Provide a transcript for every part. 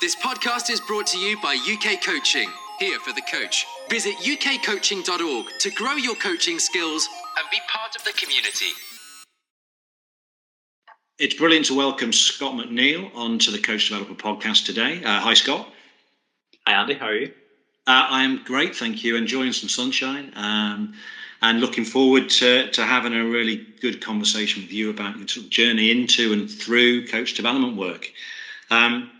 This podcast is brought to you by UK Coaching, here for the coach. Visit ukcoaching.org to grow your coaching skills and be part of the community. It's brilliant to welcome Scott McNeil onto the Coach Developer podcast today. Uh, hi, Scott. Hi, Andy. How are you? Uh, I am great, thank you. Enjoying some sunshine um, and looking forward to, to having a really good conversation with you about your journey into and through coach development work. Um,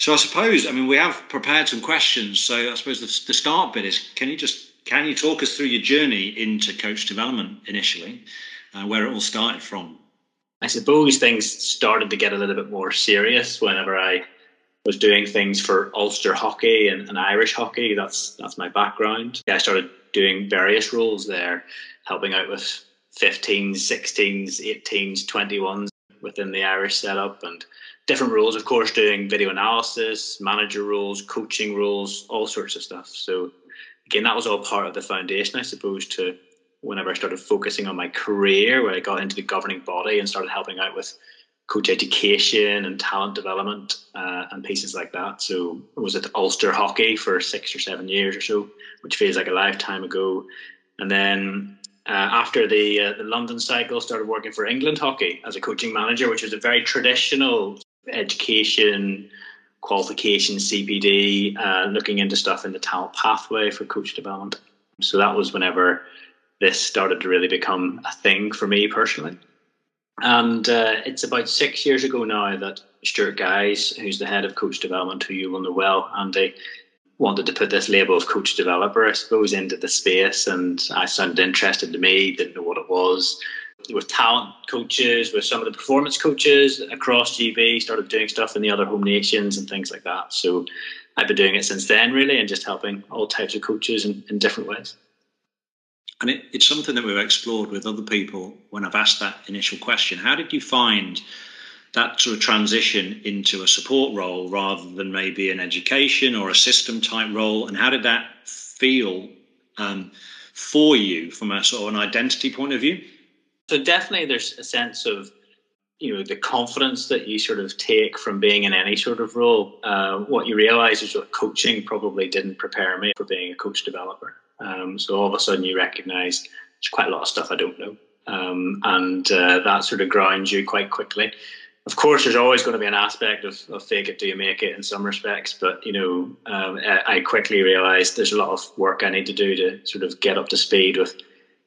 so I suppose, I mean, we have prepared some questions. So I suppose the, the start bit is, can you just can you talk us through your journey into coach development initially, uh, where it all started from? I suppose things started to get a little bit more serious whenever I was doing things for Ulster hockey and, and Irish hockey. That's that's my background. I started doing various roles there, helping out with 15s, 16s, 18s, 21s within the Irish setup and different roles, of course, doing video analysis, manager roles, coaching roles, all sorts of stuff. So again, that was all part of the foundation, I suppose, to whenever I started focusing on my career, where I got into the governing body and started helping out with coach education and talent development uh, and pieces like that. So I was at Ulster Hockey for six or seven years or so, which feels like a lifetime ago. And then uh, after the uh, the London cycle, started working for England Hockey as a coaching manager, which was a very traditional education qualification CPD, uh, looking into stuff in the talent pathway for coach development. So that was whenever this started to really become a thing for me personally. And uh, it's about six years ago now that Stuart Guys, who's the head of coach development, who you will know well, Andy, wanted to put this label of coach developer, I suppose, into the space. And I sounded interested to me, didn't know what it was. With talent coaches, with some of the performance coaches across GB, started doing stuff in the other home nations and things like that. So I've been doing it since then, really, and just helping all types of coaches in, in different ways. And it, it's something that we've explored with other people when I've asked that initial question. How did you find that sort of transition into a support role rather than maybe an education or a system type role? And how did that feel um, for you from a sort of an identity point of view? So definitely there's a sense of you know the confidence that you sort of take from being in any sort of role. Uh, what you realize is that coaching probably didn't prepare me for being a coach developer. Um, so all of a sudden you recognize there's quite a lot of stuff I don't know. Um, and uh, that sort of grinds you quite quickly. Of course, there's always going to be an aspect of, of fake it till you make it in some respects, but you know, um, I quickly realised there's a lot of work I need to do to sort of get up to speed with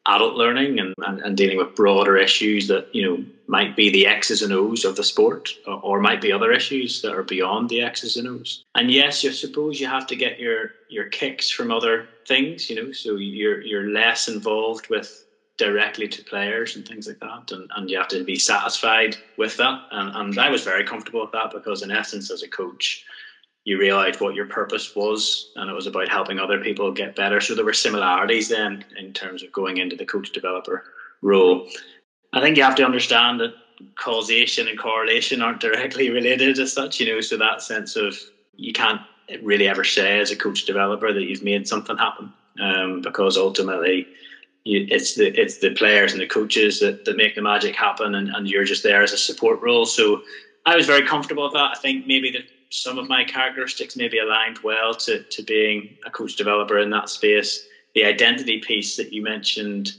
adult learning and, and, and, dealing with broader issues that you know might be the X's and O's of the sport, or, or, might be other issues that are beyond the X's and O's. And yes, you suppose you have to get your your kicks from other things, you know, so you're you're less involved with directly to players and things like that, and, and you have to be satisfied with that. And, and I was very comfortable with that because, in essence, as a coach, you realized what your purpose was and it was about helping other people get better. So there were similarities then in terms of going into the coach developer role. I think you have to understand that causation and correlation aren't directly related as such you know so that sense of you can't really ever say as a coach developer that you've made something happen um, because ultimately you, it's the it's the players and the coaches that, that make the magic happen and, and you're just there as a support role. So I was very comfortable with that. I think maybe the some of my characteristics maybe aligned well to, to being a coach developer in that space. The identity piece that you mentioned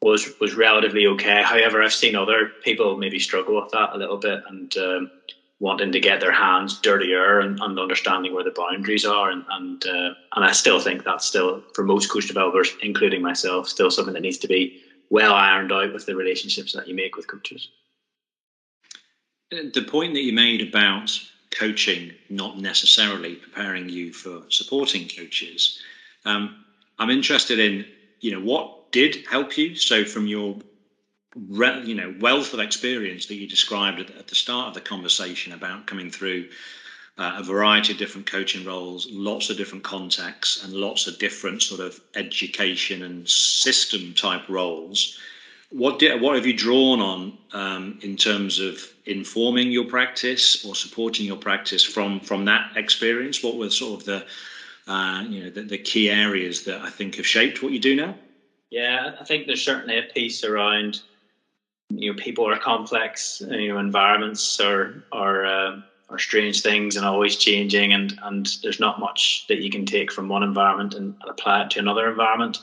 was was relatively okay. However, I've seen other people maybe struggle with that a little bit and um, wanting to get their hands dirtier and, and understanding where the boundaries are. And and uh, and I still think that's still for most coach developers, including myself, still something that needs to be well ironed out with the relationships that you make with coaches. The point that you made about coaching, not necessarily preparing you for supporting coaches. Um, I'm interested in, you know, what did help you. So from your, you know, wealth of experience that you described at the start of the conversation about coming through uh, a variety of different coaching roles, lots of different contexts, and lots of different sort of education and system type roles what did, what have you drawn on um, in terms of informing your practice or supporting your practice from from that experience? What were sort of the uh, you know the, the, key areas that I think have shaped what you do now? Yeah, I think there's certainly a piece around you know people are complex, you know environments are are uh, are strange things and always changing, and and there's not much that you can take from one environment and, and apply it to another environment.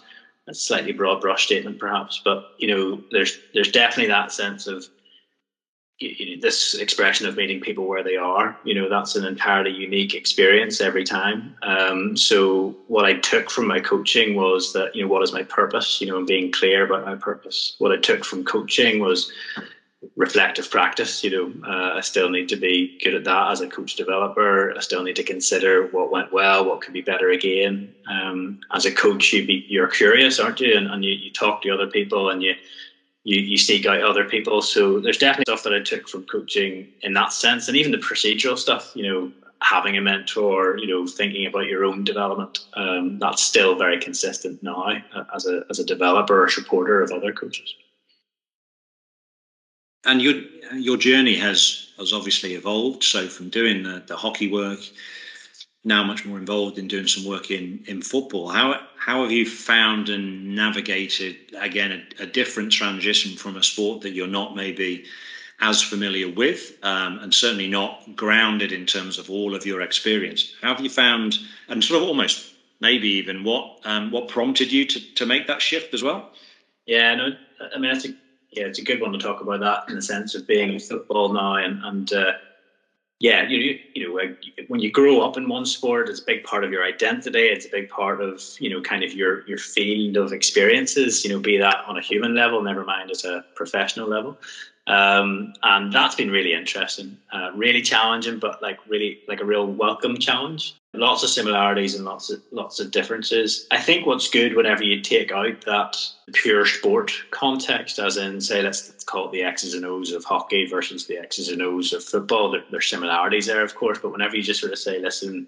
A slightly broad brush statement, perhaps, but you know, there's there's definitely that sense of you know, this expression of meeting people where they are. You know, that's an entirely unique experience every time. Um, so what I took from my coaching was that you know, what is my purpose? You know, and being clear about my purpose. What I took from coaching was reflective practice. You know, uh, I still need to be good at that as a coach developer. I still need to consider what went well, what could be better again. Um, as a coach, you be you're curious, aren't you? And, and you, you talk to other people and you you you seek out other people. So there's definitely stuff that I took from coaching in that sense, and even the procedural stuff. You know, having a mentor, you know, thinking about your own development. Um, that's still very consistent now uh, as a as a developer or supporter of other coaches and your your journey has has obviously evolved. So from doing the, the hockey work, now much more involved in doing some work in in football. How how have you found and navigated again a, a different transition from a sport that you're not maybe as familiar with, um, and certainly not grounded in terms of all of your experience. How have you found, and sort of almost maybe even what um, what prompted you to to make that shift as well? Yeah, no, I mean that's a yeah, it's a good one to talk about that in the sense of being in football now and and uh, yeah, you you know when you grow up in one sport, it's a big part of your identity. It's a big part of you know kind of your your field of experiences. You know, be that on a human level, never mind at a professional level. Um, and that's been really interesting, uh, really challenging, but like really like a real welcome challenge. Lots of similarities and lots of lots of differences. I think what's good whenever you take out that pure sport context, as in say let's, let's call it the X's and O's of hockey versus the X's and O's of football. There, there's similarities there, of course, but whenever you just sort of say, listen,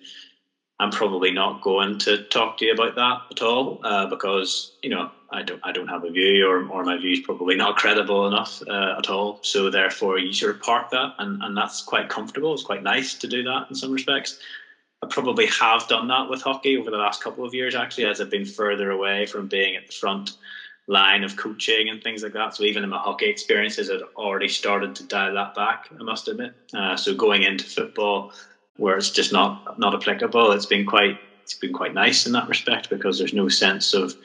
I'm probably not going to talk to you about that at all uh, because you know I don't I don't have a view or, or my view is probably not credible enough uh, at all. So therefore, you sort of park that, and, and that's quite comfortable. It's quite nice to do that in some respects. I probably have done that with hockey over the last couple of years, actually, as I've been further away from being at the front line of coaching and things like that. So even in my hockey experiences, I'd already started to dial that back. I must admit. Uh, so going into football where it's just not not applicable. It's been quite it's been quite nice in that respect because there's no sense of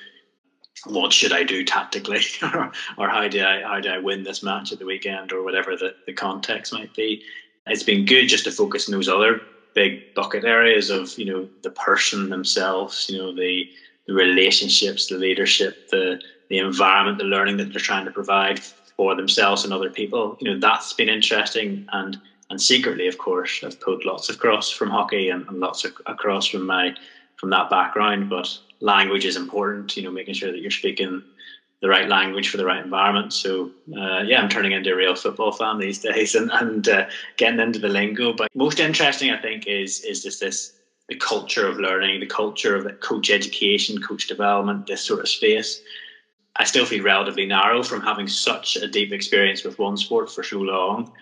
what should I do tactically or, or how do I how do I win this match at the weekend or whatever the, the context might be. It's been good just to focus on those other big bucket areas of, you know, the person themselves, you know, the the relationships, the leadership, the the environment, the learning that they're trying to provide for themselves and other people. You know, that's been interesting and and secretly, of course, I've pulled lots of cross from hockey and, and lots of across from my from that background. But language is important. You know, making sure that you're speaking the right language for the right environment. So uh, yeah, I'm turning into a real football fan these days and and uh, getting into the lingo. But most interesting, I think, is is just this the culture of learning, the culture of coach education, coach development, this sort of space. I still feel relatively narrow from having such a deep experience with one sport for so long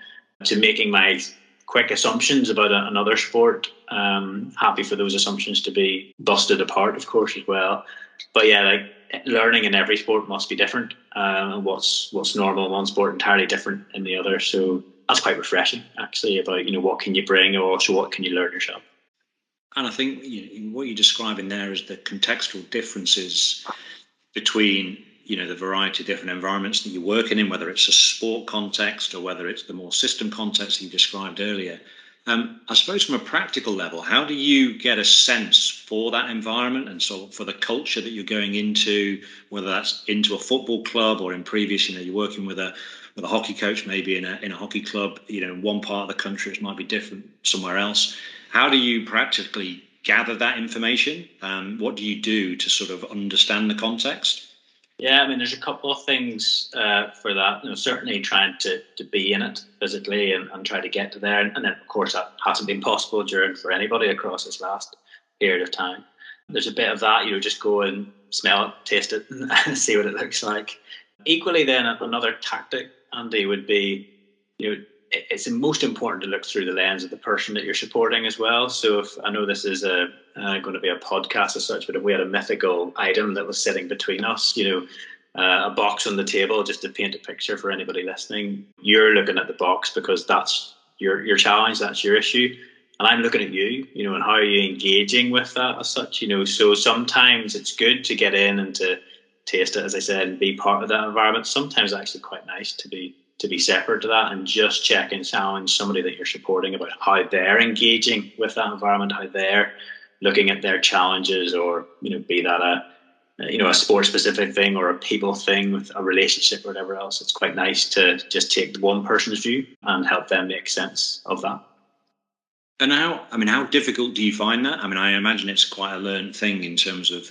to making my quick assumptions about another sport. Um, happy for those assumptions to be busted apart, of course, as well. But yeah, like learning in every sport must be different, um, and what's what's normal in one sport entirely different in the other. So that's quite refreshing, actually. About you know what can you bring, or also what can you learn yourself. And I think you know, what you're describing there is the contextual differences between you know the variety of different environments that you're working in, whether it's a sport context or whether it's the more system context you described earlier. Um, I suppose from a practical level, how do you get a sense for that environment and so for the culture that you're going into, whether that's into a football club or in previous, you know, you're working with a with a hockey coach, maybe in a in a hockey club, you know, in one part of the country, it might be different somewhere else. How do you practically gather that information? Um, what do you do to sort of understand the context? Yeah, I mean, there's a couple of things uh, for that. You know, certainly trying to, to be in it physically and, and try to get to there, and, and then of course that hasn't been possible during for anybody across this last period of time. There's a bit of that, you know, just go and smell it, taste it, and see what it looks like. Equally, then another tactic, Andy, would be, you know, it's most important to look through the lens of the person that you're supporting as well. So if I know this is a uh, going to be a podcast as such, but if we had a mythical item that was sitting between us, you know, uh, a box on the table, just to paint a picture for anybody listening, you're looking at the box because that's your your challenge, that's your issue. And I'm looking at you, you know, and how are you engaging with that as such, you know. So sometimes it's good to get in and to taste it, as I said, and be part of that environment. Sometimes it's actually quite nice to be to be separate to that and just check and challenge somebody that you're supporting about how they're engaging with that environment, how they're looking at their challenges, or you know, be that a you know a sport specific thing or a people thing with a relationship or whatever else. It's quite nice to just take one person's view and help them make sense of that. And how, I mean, how difficult do you find that? I mean, I imagine it's quite a learned thing in terms of,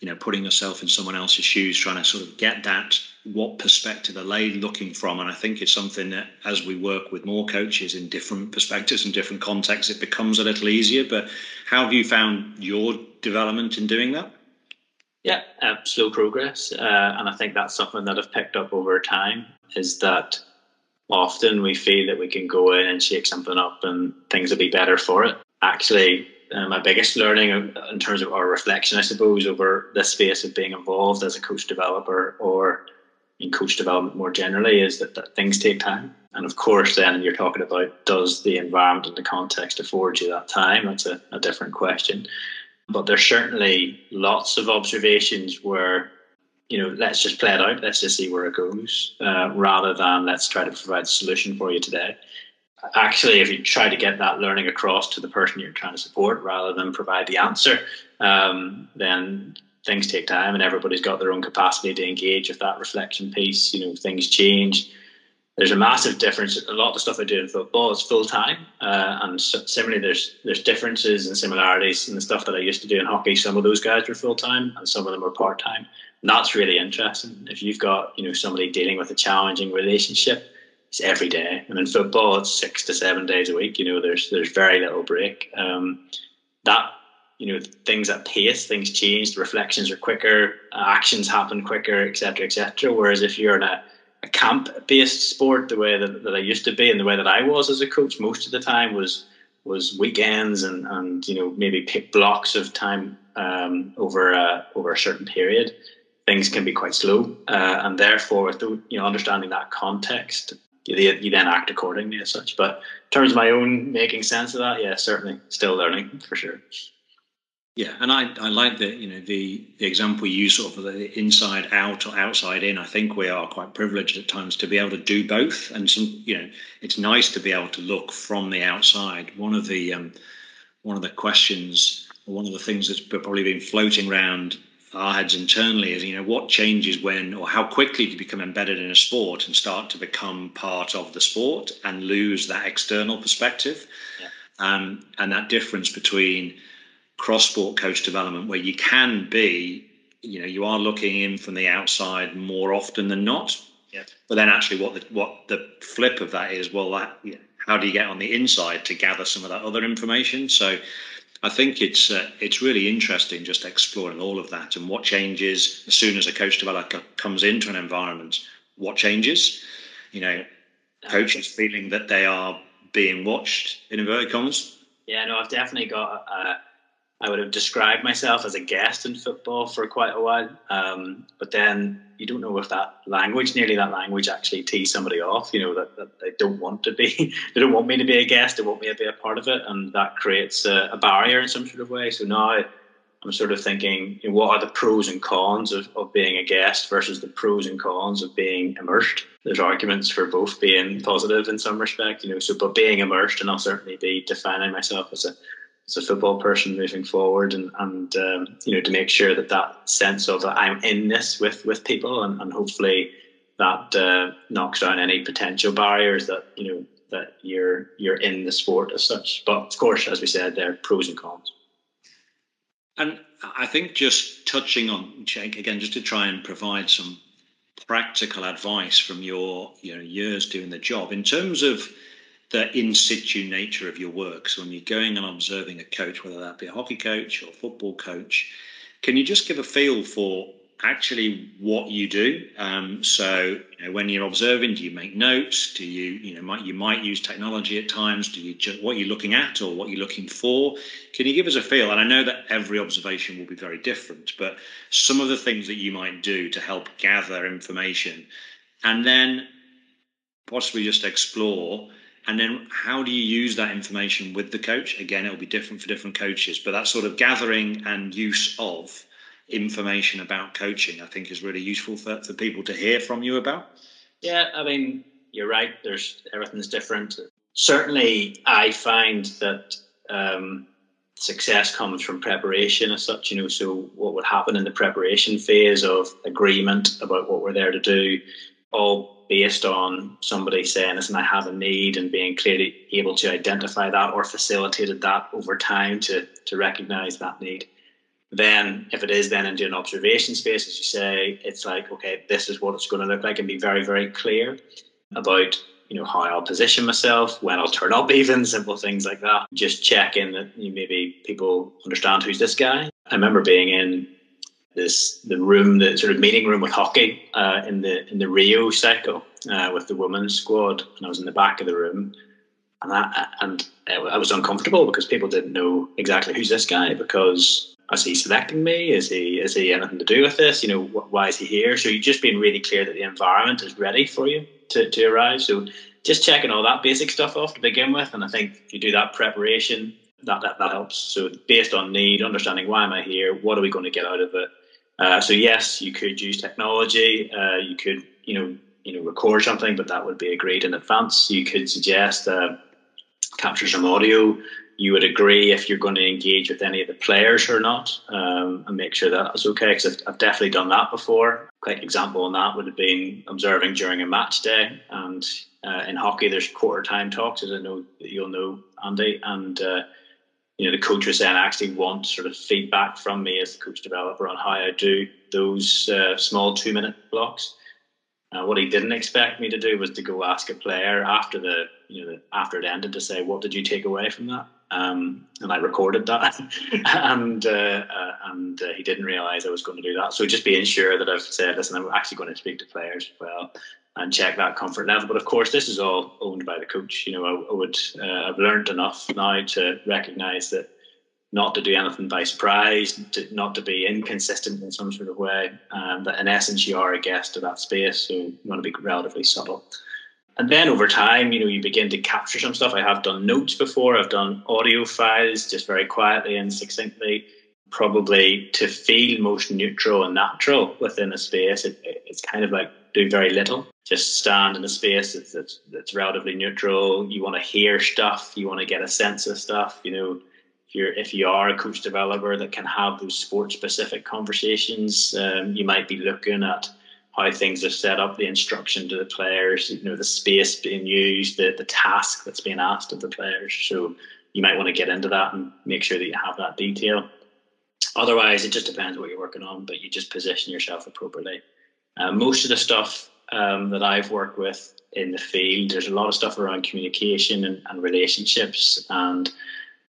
you know, putting yourself in someone else's shoes, trying to sort of get that, what perspective are they looking from? And I think it's something that as we work with more coaches in different perspectives and different contexts, it becomes a little easier. But how have you found your development in doing that? Yeah, uh, slow progress. Uh, and I think that's something that I've picked up over time is that often we feel that we can go in and shake something up and things will be better for it. Actually, uh, my biggest learning in terms of our reflection, I suppose, over this space of being involved as a coach developer or in coach development more generally is that, that things take time. And of course, then you're talking about does the environment and the context afford you that time? That's a, a different question. But there's certainly lots of observations where you know, let's just play it out. Let's just see where it goes, uh, rather than let's try to provide a solution for you today. Actually, if you try to get that learning across to the person you're trying to support, rather than provide the answer, um, then things take time, and everybody's got their own capacity to engage with that reflection piece. You know, things change. There's a massive difference. A lot of the stuff I do in football is full time, uh, and similarly, there's there's differences and similarities in the stuff that I used to do in hockey. Some of those guys were full time, and some of them were part time that's really interesting. If you've got you know somebody dealing with a challenging relationship, it's every day, and in football it's six to seven days a week. You know, there's there's very little break. Um, that you know things at pace, things change. The reflections are quicker, actions happen quicker, etc., etc. Whereas if you're in a, a camp-based sport, the way that, that I used to be, and the way that I was as a coach, most of the time was was weekends and and you know maybe pick blocks of time um, over a, over a certain period things can be quite slow, uh, and therefore, you know, understanding that context, you, you then act accordingly as such. But in terms of my own making sense of that, yeah, certainly still learning for sure. Yeah, and I, I like the you know the the example you sort of the inside out or outside in. I think we are quite privileged at times to be able to do both, and some you know it's nice to be able to look from the outside. One of the um, one of the questions, one of the things that's probably been floating around our heads internally is you know what changes when or how quickly do you become embedded in a sport and start to become part of the sport and lose that external perspective yeah. um, and that difference between cross sport coach development where you can be you know you are looking in from the outside more often than not yeah. but then actually what the what the flip of that is well that know, how do you get on the inside to gather some of that other information so I think it's uh, it's really interesting just exploring all of that and what changes as soon as a coach developer comes into an environment. What changes? You know, coaches feeling that they are being watched in inverted commas. Yeah, no, I've definitely got uh, I would have described myself as a guest in football for quite a while. Um, but then you don't know if that language, nearly that language, actually tees somebody off. You know that, that they don't want to be, they don't want me to be a guest. They want me to be a part of it, and that creates a, a barrier in some sort of way. So now I'm sort of thinking, you know, what are the pros and cons of, of being a guest versus the pros and cons of being immersed? There's arguments for both being positive in some respect, you know. So, but being immersed, and I'll certainly be defining myself as a as a football person moving forward and, and um, you know to make sure that that sense of I'm in this with with people and, and hopefully that uh, knocks down any potential barriers that you know that you're you're in the sport as such. But of course, as we said, there are pros and cons. And I think just touching on Jake again, just to try and provide some practical advice from your you know years doing the job in terms of the in situ nature of your work. So when you're going and observing a coach, whether that be a hockey coach or football coach, can you just give a feel for actually what you do? Um, so you know, when you're observing, do you make notes? Do you you know might you might use technology at times? Do you just what you're looking at or what you're looking for? Can you give us a feel? And I know that every observation will be very different, but some of the things that you might do to help gather information, and then possibly just explore And then how do you use that information with the coach? Again, it'll be different for different coaches, but that sort of gathering and use of information about coaching, I think, is really useful for, for people to hear from you about. Yeah, I mean, you're right. There's everything's different. Certainly, I find that um, success comes from preparation as such. You know, so what would happen in the preparation phase of agreement about what we're there to do, all based on somebody saying, listen, I have a need and being clearly able to identify that or facilitated that over time to, to recognize that need. Then, if it is then into an observation space, as you say, it's like, okay, this is what it's going to look like and be very, very clear about you know how I'll position myself, when I'll turn up, even simple things like that. Just checking that you maybe people understand who's this guy. I remember being in this the room, the sort of meeting room with hockey uh, in the in the Rio cycle uh, with the women's squad, and I was in the back of the room, and I, and I was uncomfortable because people didn't know exactly who's this guy because is he selecting me? Is he is he anything to do with this? You know, wh- why is he here? So you've just been really clear that the environment is ready for you to, to arrive. So just checking all that basic stuff off to begin with, and I think you do that preparation, that that, that helps. So based on need, understanding why am I here? What are we going to get out of it? Uh, so yes, you could use technology. Uh, you could you know you know record something, but that would be agreed in advance. You could suggest uh, capture some audio. You would agree if you're going to engage with any of the players or not, um, and make sure that that's okay. Because I've, I've, definitely done that before. Quick example on that would have been observing during a match day, and uh, in hockey there's quarter time talks, as I know you'll know, Andy, and uh, you know the coach was saying I actually want sort of feedback from me as the coach developer on how I do those uh, small two minute blocks. Uh, what he didn't expect me to do was to go ask a player after the you know after it ended to say what did you take away from that? Um, and I recorded that. And uh, uh, and uh, he didn't realize I was going to do that. So just being sure that I've said listen I'm actually going to speak to players as well and check that comfort level but of course this is all owned by the coach you know I, I would uh, I've learned enough now to recognize that not to do anything by surprise, to, not to be inconsistent in some sort of way. Um, that in essence, you are a guest of that space, so you want to be relatively subtle. And then over time, you know, you begin to capture some stuff. I have done notes before. I've done audio files just very quietly and succinctly. Probably to feel most neutral and natural within a space, it, it's kind of like do very little. Just stand in a space that's, that's, that's relatively neutral. You want to hear stuff. You want to get a sense of stuff. You know, if you're if you are a coach developer that can have those sport specific conversations, um, you might be looking at how things are set up, the instruction to the players, you know, the space being used, the the task that's being asked of the players. So you might want to get into that and make sure that you have that detail. Otherwise, it just depends what you're working on, but you just position yourself appropriately. Uh, most of the stuff um, that I've worked with in the field, there's a lot of stuff around communication and, and relationships and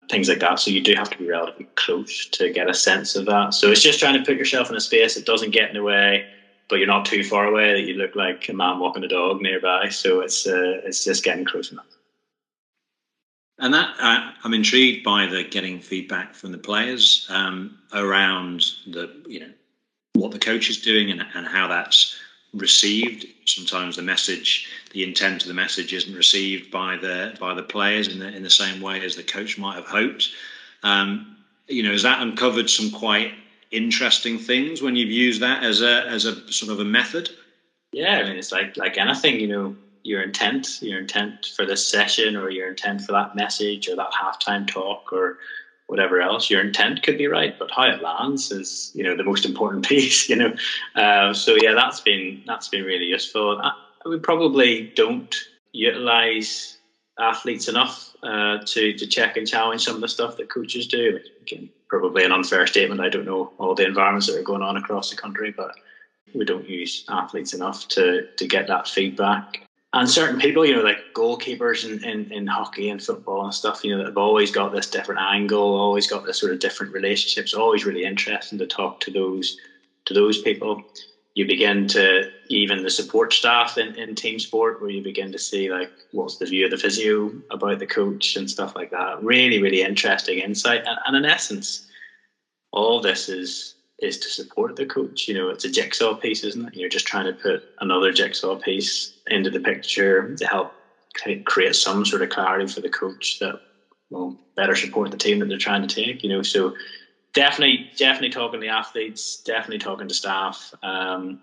things like that. So you do have to be relatively close to get a sense of that. So it's just trying to put yourself in a space that doesn't get in the way, but you're not too far away that you look like a man walking a dog nearby. So it's uh, it's just getting close enough. And that uh, I'm intrigued by the getting feedback from the players um, around the you know what the coach is doing and, and how that's received. Sometimes the message, the intent of the message, isn't received by the by the players in the in the same way as the coach might have hoped. Um, you know, has that uncovered some quite interesting things when you've used that as a as a sort of a method? Yeah, I mean, it's like like anything. You know, your intent, your intent for this session, or your intent for that message, or that halftime talk, or whatever else your intent could be right but how it lands is you know the most important piece you know. Uh, so yeah that's been that's been really useful. I, we probably don't utilize athletes enough uh, to to check and challenge some of the stuff that coaches do Again, probably an unfair statement. I don't know all the environments that are going on across the country but we don't use athletes enough to to get that feedback and certain people, you know, like goalkeepers in, in, in hockey and football and stuff, you know, have always got this different angle, always got this sort of different relationships, always really interesting to talk to those to those people. You begin to even the support staff in, in team sport where you begin to see like what's the view of the physio about the coach and stuff like that. Really, really interesting insight. And, and in essence, all this is is to support the coach. You know, it's a jigsaw piece, isn't it? You're just trying to put another jigsaw piece into the picture to help create some sort of clarity for the coach that will better support the team that they're trying to take. You know, so definitely, definitely talking to the athletes, definitely talking to staff. Um,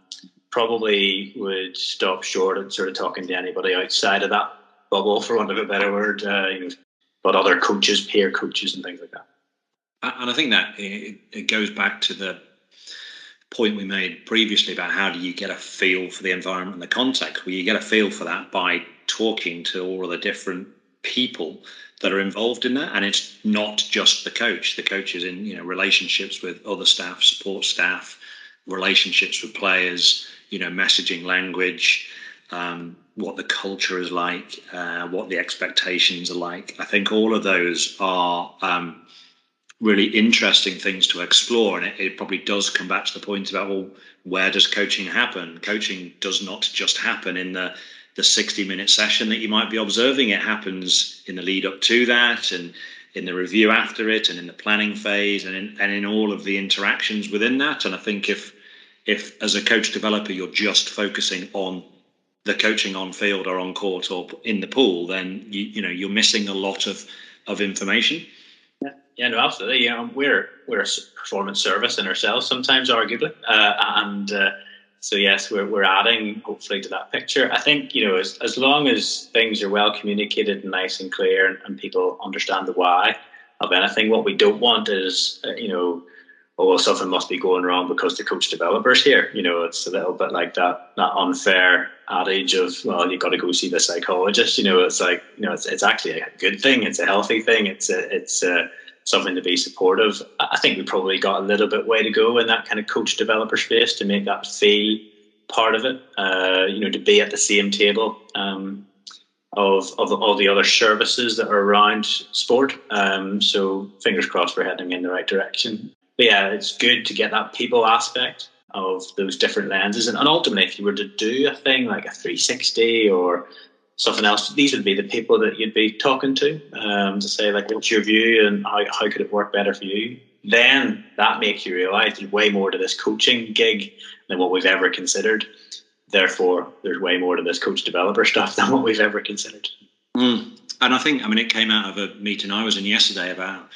probably would stop short at sort of talking to anybody outside of that bubble, for want of a better word. Uh, you know, but other coaches, peer coaches, and things like that. And I think that it, it goes back to the point we made previously about how do you get a feel for the environment and the context. Well, you get a feel for that by talking to all of the different people that are involved in that, and it's not just the coach. The coach is in you know relationships with other staff, support staff, relationships with players, you know, messaging language. Um, what the culture is like, uh, what the expectations are like. I think all of those are um, really interesting things to explore. And it, it, probably does come back to the point about, well, where does coaching happen? Coaching does not just happen in the the 60 minute session that you might be observing. It happens in the lead up to that and in the review after it and in the planning phase and in, and in all of the interactions within that. And I think if if as a coach developer you're just focusing on the coaching on field or on court or in the pool, then you you know you're missing a lot of of information. Yeah, no, absolutely. Yeah, we're we're a performance service in ourselves sometimes, arguably, uh, and uh, so yes, we're we're adding hopefully to that picture. I think you know as as long as things are well communicated and nice and clear, and, and people understand the why of anything, what we don't want is uh, you know oh well something must be going wrong because the coach developers here. You know it's a little bit like that that unfair adage of well you got to go see the psychologist. You know it's like you know it's, it's actually a good thing. It's a healthy thing. It's a, it's a, something to be supportive. I think we probably got a little bit way to go in that kind of coach developer space to make that feel part of it uh, you know to be at the same table um, of, of all the other services that are around sport. Um, so fingers crossed we're heading in the right direction but yeah, it's good to get that people aspect of those different lenses. And, and ultimately, if you were to do a thing like a 360 or something else, these would be the people that you'd be talking to um, to say, like, what's your view and how, how could it work better for you? Then that makes you realize there's way more to this coaching gig than what we've ever considered. Therefore, there's way more to this coach developer stuff than what we've ever considered. Mm. And I think, I mean, it came out of a meeting I was in yesterday about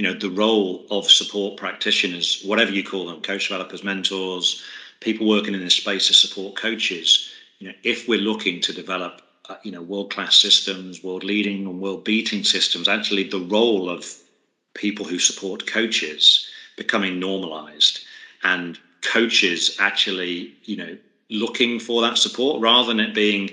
you know the role of support practitioners whatever you call them coach developers mentors people working in this space to support coaches. You know if we're looking to develop uh, you know world class systems world leading and world beating systems actually the role of people who support coaches becoming normalized and coaches actually you know looking for that support rather than it being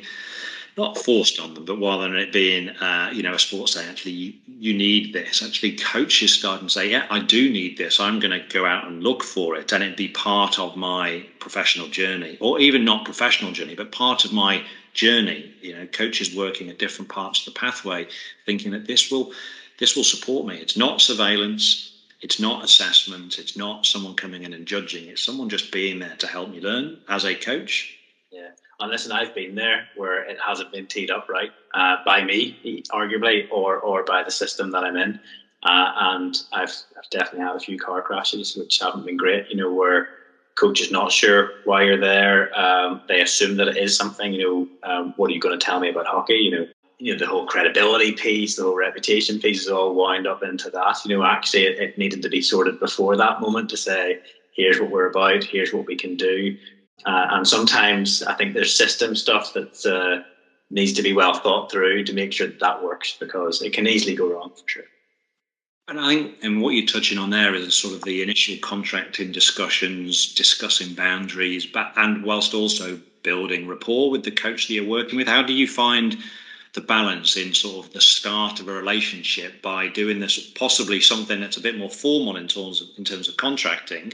not forced on them, but rather than it being, uh, you know, a sports day, actually, you, you need this. Actually, coaches start and say, yeah, I do need this. I'm going to go out and look for it, and it be part of my professional journey, or even not professional journey, but part of my journey. You know, coaches working at different parts of the pathway, thinking that this will, this will support me. It's not surveillance. It's not assessment. It's not someone coming in and judging. It's someone just being there to help me learn as a coach. Yeah and listen, I've been there where it hasn't been teed up right uh, by me, arguably, or or by the system that I'm in. Uh, and I've, I've definitely had a few car crashes which haven't been great. You know, where coach is not sure why you're there. Um, they assume that it is something. You know, um, what are you going to tell me about hockey? You know, you know the whole credibility piece, the whole reputation piece is all wound up into that. You know, actually, it, it needed to be sorted before that moment to say, here's what we're about, here's what we can do. Uh, and sometimes I think there's system stuff that uh, needs to be well thought through to make sure that that works because it can easily go wrong for sure. And I think, and what you're touching on there is sort of the initial contracting discussions, discussing boundaries, but and whilst also building rapport with the coach that you're working with. How do you find the balance in sort of the start of a relationship by doing this possibly something that's a bit more formal in terms of in terms of contracting,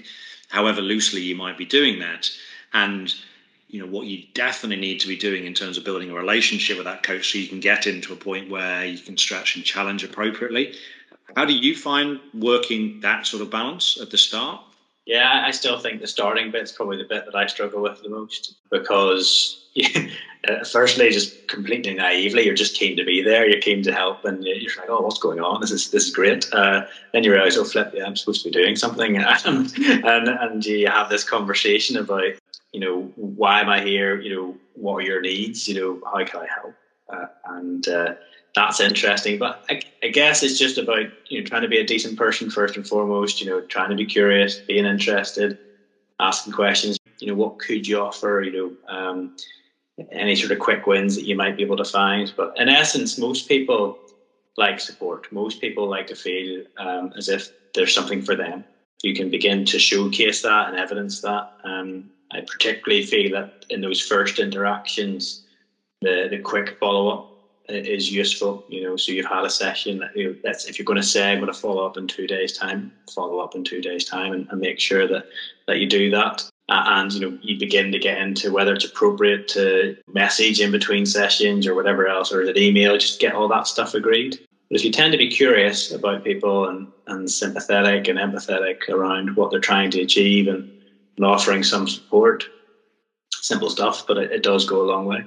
however loosely you might be doing that, and you know what you definitely need to be doing in terms of building a relationship with that coach so you can get into a point where you can stretch and challenge appropriately. How do you find working that sort of balance at the start yeah i still think the starting bit's probably the bit that i struggle with the most because uh, firstly just completely naively you're just keen to be there you're keen to help and you're like oh what's going on this is this is great uh, then you realize oh flip yeah i'm supposed to be doing something and and, and you have this conversation about you know, why am I here? You know, what are your needs? You know, how can I help? uh, and uh, that's interesting. But I, I, guess it's just about you know trying to be a decent person first and foremost. You know, trying to be curious, being interested, asking questions. You know, what could you offer? You know, um, any sort of quick wins that you might be able to find. But in essence, most people like support. Most people like to feel um, as if there's something for them. You can begin to showcase that and evidence that. Um, I particularly feel that in those first interactions, the the quick follow up is useful. You know, so you've had a session that you know, that's if you're going to say I'm going to follow up in two days' time, follow up in two days' time, and, and make sure that that you do that. Uh, and you know, you begin to get into whether it's appropriate to message in between sessions or whatever else, or is it email? Just get all that stuff agreed. But if you tend to be curious about people and, and sympathetic and empathetic around what they're trying to achieve and, and offering some support, simple stuff, but it, it does go a long way.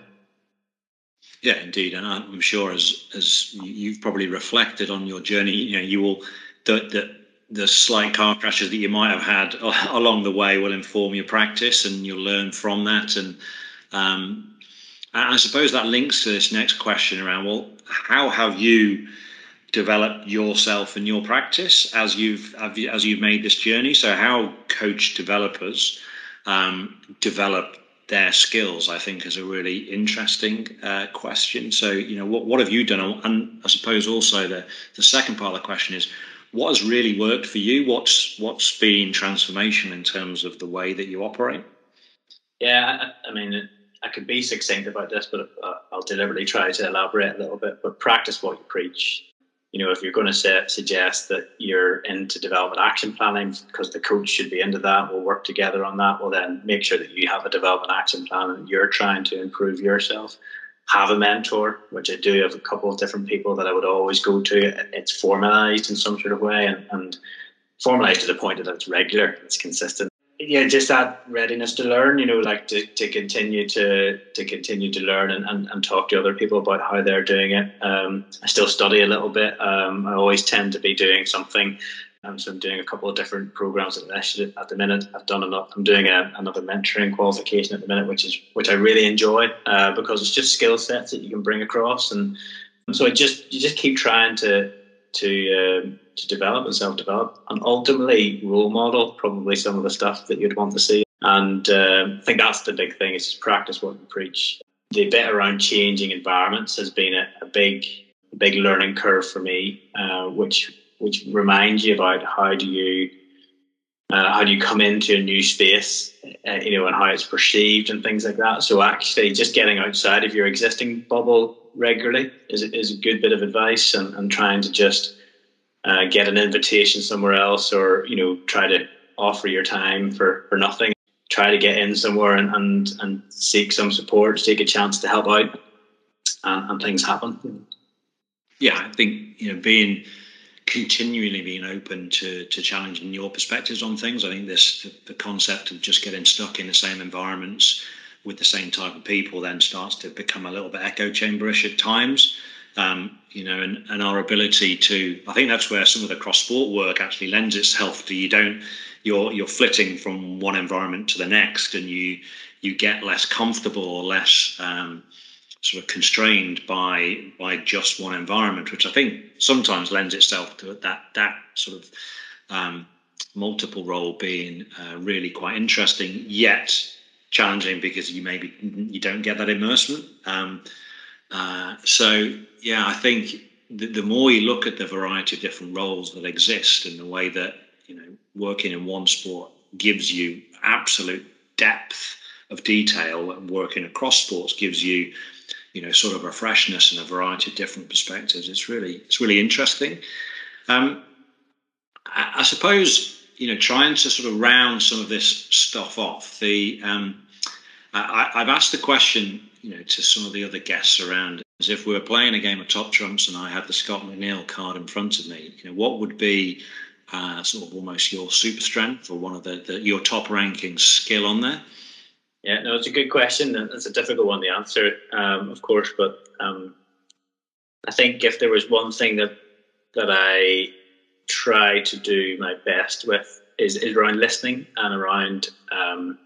Yeah, indeed, and I'm sure as as you've probably reflected on your journey, you know, you will the the, the slight car crashes that you might have had along the way will inform your practice, and you'll learn from that. And um, I suppose that links to this next question around well, how have you developed yourself and your practice as you've as you've made this journey? So how coach developers um, develop their skills, I think, is a really interesting uh, question. So, you know, what, what have you done? And I suppose also the, the second part of the question is, what has really worked for you? What's what's been transformation in terms of the way that you operate? Yeah, I, I mean, I could be succinct about this, but uh, I'll deliberately try to elaborate a little bit. But practice what you preach you know, if you're going to say, suggest that you're into development action planning because the coach should be into that, we'll work together on that. Well, then make sure that you have a development action plan and you're trying to improve yourself. Have a mentor, which I do have a couple of different people that I would always go to. It's formalized in some sort of way and, and formalized to the point that it's regular, it's consistent yeah, just that readiness to learn, you know, like to, to continue to to continue to learn and, and, and talk to other people about how they're doing it. Um, I still study a little bit. Um, I always tend to be doing something. Um, so I'm doing a couple of different programs at the, at the minute. I've done enough. I'm doing a, another mentoring qualification at the minute, which is which I really enjoy uh, because it's just skill sets that you can bring across, and so I just you just keep trying to to um, to develop and self develop, and ultimately role model probably some of the stuff that you'd want to see. And um, I think that's the big thing: is practice what you preach. The bit around changing environments has been a, a big, big learning curve for me, uh, which which reminds you about how do you uh, how do you come into a new space, uh, you know, and how it's perceived and things like that. So actually, just getting outside of your existing bubble regularly is is a good bit of advice, and, and trying to just uh, get an invitation somewhere else, or you know, try to offer your time for for nothing. Try to get in somewhere and and, and seek some support, take a chance to help out, and, and things happen. Yeah, I think you know being continually being open to to challenging your perspectives on things. I think this the, the, concept of just getting stuck in the same environments with the same type of people then starts to become a little bit echo chamberish at times. Um, you know, and, and our ability to I think that's where some of the cross sport work actually lends itself to. You don't you're you're flitting from one environment to the next, and you you get less comfortable or less um, sort of constrained by by just one environment, which I think sometimes lends itself to that that sort of um, multiple role being uh, really quite interesting, yet challenging because you maybe you don't get that immersion. Um, uh, so yeah, I think the, the more you look at the variety of different roles that exist and the way that you know working in one sport gives you absolute depth of detail and working across sports gives you you know sort of a freshness and a variety of different perspectives. It's really it's really interesting. Um, I, I, suppose you know trying to sort of round some of this stuff off. The um, I, have asked the question you know to some of the other guests around as if we were playing a game of top trumps and I had the Scott McNeil card in front of me. You know what would be uh, sort of almost your super strength or one of the, the your top ranking skill on there? Yeah, no, it's a good question. It's a difficult one to answer, um, of course. But um, I think if there was one thing that that I try to do my best with is, is around listening and around um,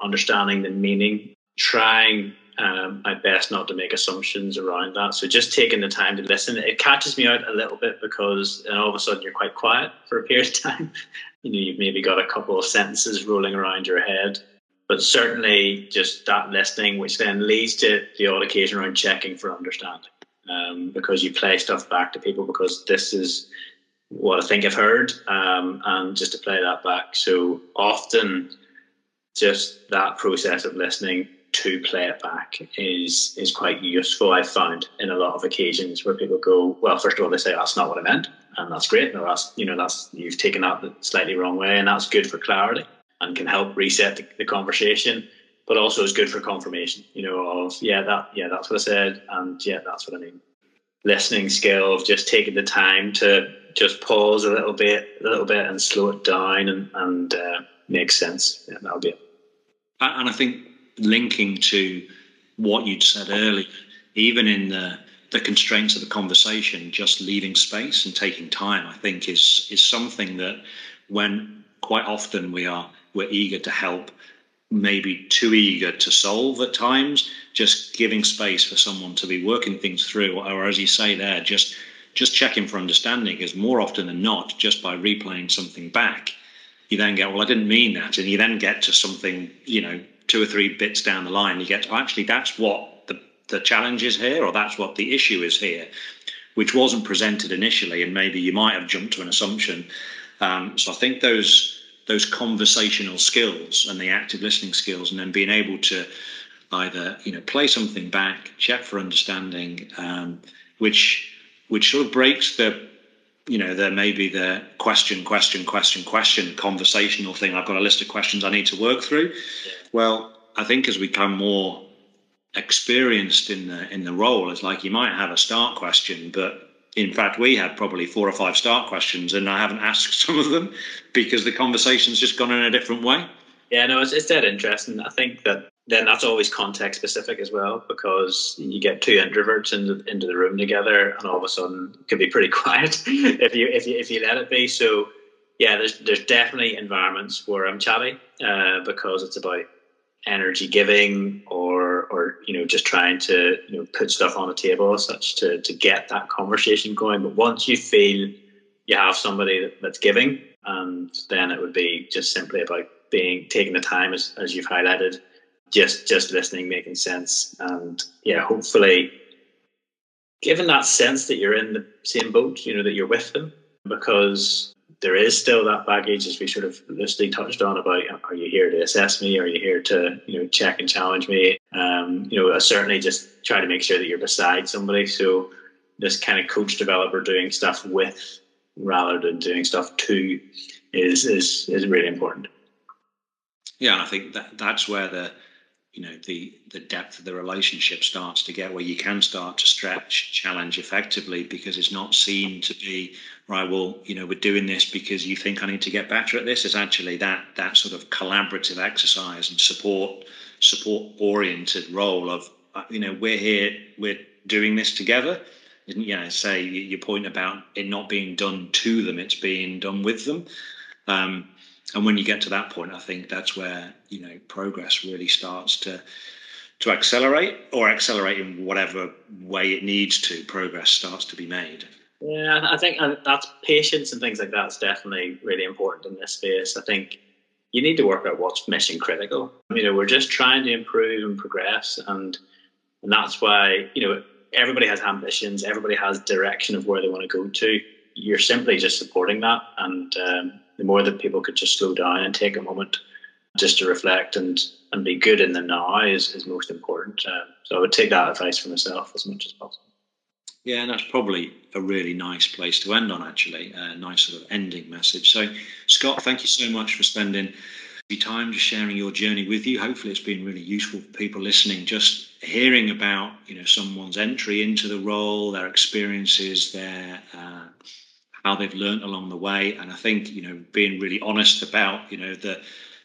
understanding the meaning, trying um, I best not to make assumptions around that. So just taking the time to listen, it catches me out a little bit because and all of a sudden you're quite quiet for a period of time. you know, you've maybe got a couple of sentences rolling around your head, but certainly just that listening, which then leads to the odd occasion around checking for understanding, um, because you play stuff back to people because this is what I think I've heard, um, and just to play that back. So often, just that process of listening to play it back is is quite useful. I've found in a lot of occasions where people go, well, first of all, they say that's not what I meant, and that's great. No, that's you know that's you've taken that the slightly wrong way, and that's good for clarity and can help reset the, the conversation. But also is good for confirmation. You know, of yeah, that yeah, that's what I said, and yeah, that's what I mean. Listening skill of just taking the time to just pause a little bit, a little bit, and slow it down and and uh, make sense. Yeah, that'll be it. And I think linking to what you'd said earlier, even in the the constraints of the conversation, just leaving space and taking time, I think is is something that when quite often we are we're eager to help, maybe too eager to solve at times, just giving space for someone to be working things through, or as you say there, just just checking for understanding is more often than not just by replaying something back. You then get, well, I didn't mean that, and you then get to something, you know, two or three bits down the line, you get to, actually that's what the, the challenge is here, or that's what the issue is here, which wasn't presented initially, and maybe you might have jumped to an assumption. Um, so I think those those conversational skills and the active listening skills, and then being able to either you know play something back, check for understanding, um, which which sort of breaks the you know there may be the question question question question conversational thing i've got a list of questions i need to work through well, I think as we become more experienced in the in the role, it's like you might have a start question, but in fact, we had probably four or five start questions, and I haven't asked some of them because the conversation's just gone in a different way. Yeah, no, it's, it's dead interesting. I think that then that's always context specific as well because you get two introverts into, into the room together, and all of a sudden it can be pretty quiet if you if you if you let it be. So yeah, there's there's definitely environments where I'm chatty uh, because it's about energy giving or or you know just trying to you know put stuff on the table as such to to get that conversation going but once you feel you have somebody that, that's giving and then it would be just simply about being taking the time as, as you've highlighted just just listening making sense and yeah hopefully given that sense that you're in the same boat you know that you're with them because there is still that baggage, as we sort of loosely touched on about are you here to assess me? Are you here to you know check and challenge me? Um, you know, I certainly just try to make sure that you're beside somebody. So this kind of coach developer doing stuff with rather than doing stuff to is is is really important. Yeah, I think that that's where the you know the the depth of the relationship starts to get where you can start to stretch challenge effectively because it's not seen to be right well you know we're doing this because you think i need to get better at this. It's actually that that sort of collaborative exercise and support support oriented role of uh, you know we're here we're doing this together. You know say your point about it not being done to them it's being done with them. Um, and when you get to that point, I think that's where you know progress really starts to to accelerate or accelerate in whatever way it needs to. Progress starts to be made. Yeah, I think that's patience and things like that's definitely really important in this space. I think you need to work out what's mission critical. You know, we're just trying to improve and progress, and and that's why you know everybody has ambitions, everybody has direction of where they want to go to. You're simply just supporting that, and um, the more that people could just slow down and take a moment just to reflect and and be good in the now is, is most important. Um, so I would take that advice for myself as much as possible. Yeah, and that's probably a really nice place to end on, actually. A nice sort of ending message. So, Scott, thank you so much for spending your time just sharing your journey with you. Hopefully, it's been really useful for people listening, just hearing about you know someone's entry into the role, their experiences, their uh, how they've learned along the way. And I think, you know, being really honest about, you know, the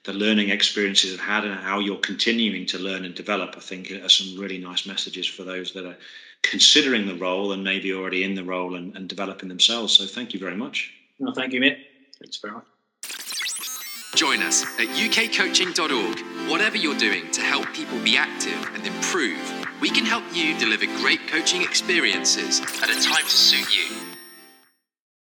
the learning experiences I've had and how you're continuing to learn and develop, I think are some really nice messages for those that are considering the role and maybe already in the role and, and developing themselves. So thank you very much. No, thank you, mate. Thanks very much. Join us at ukcoaching.org. Whatever you're doing to help people be active and improve, we can help you deliver great coaching experiences at a time to suit you.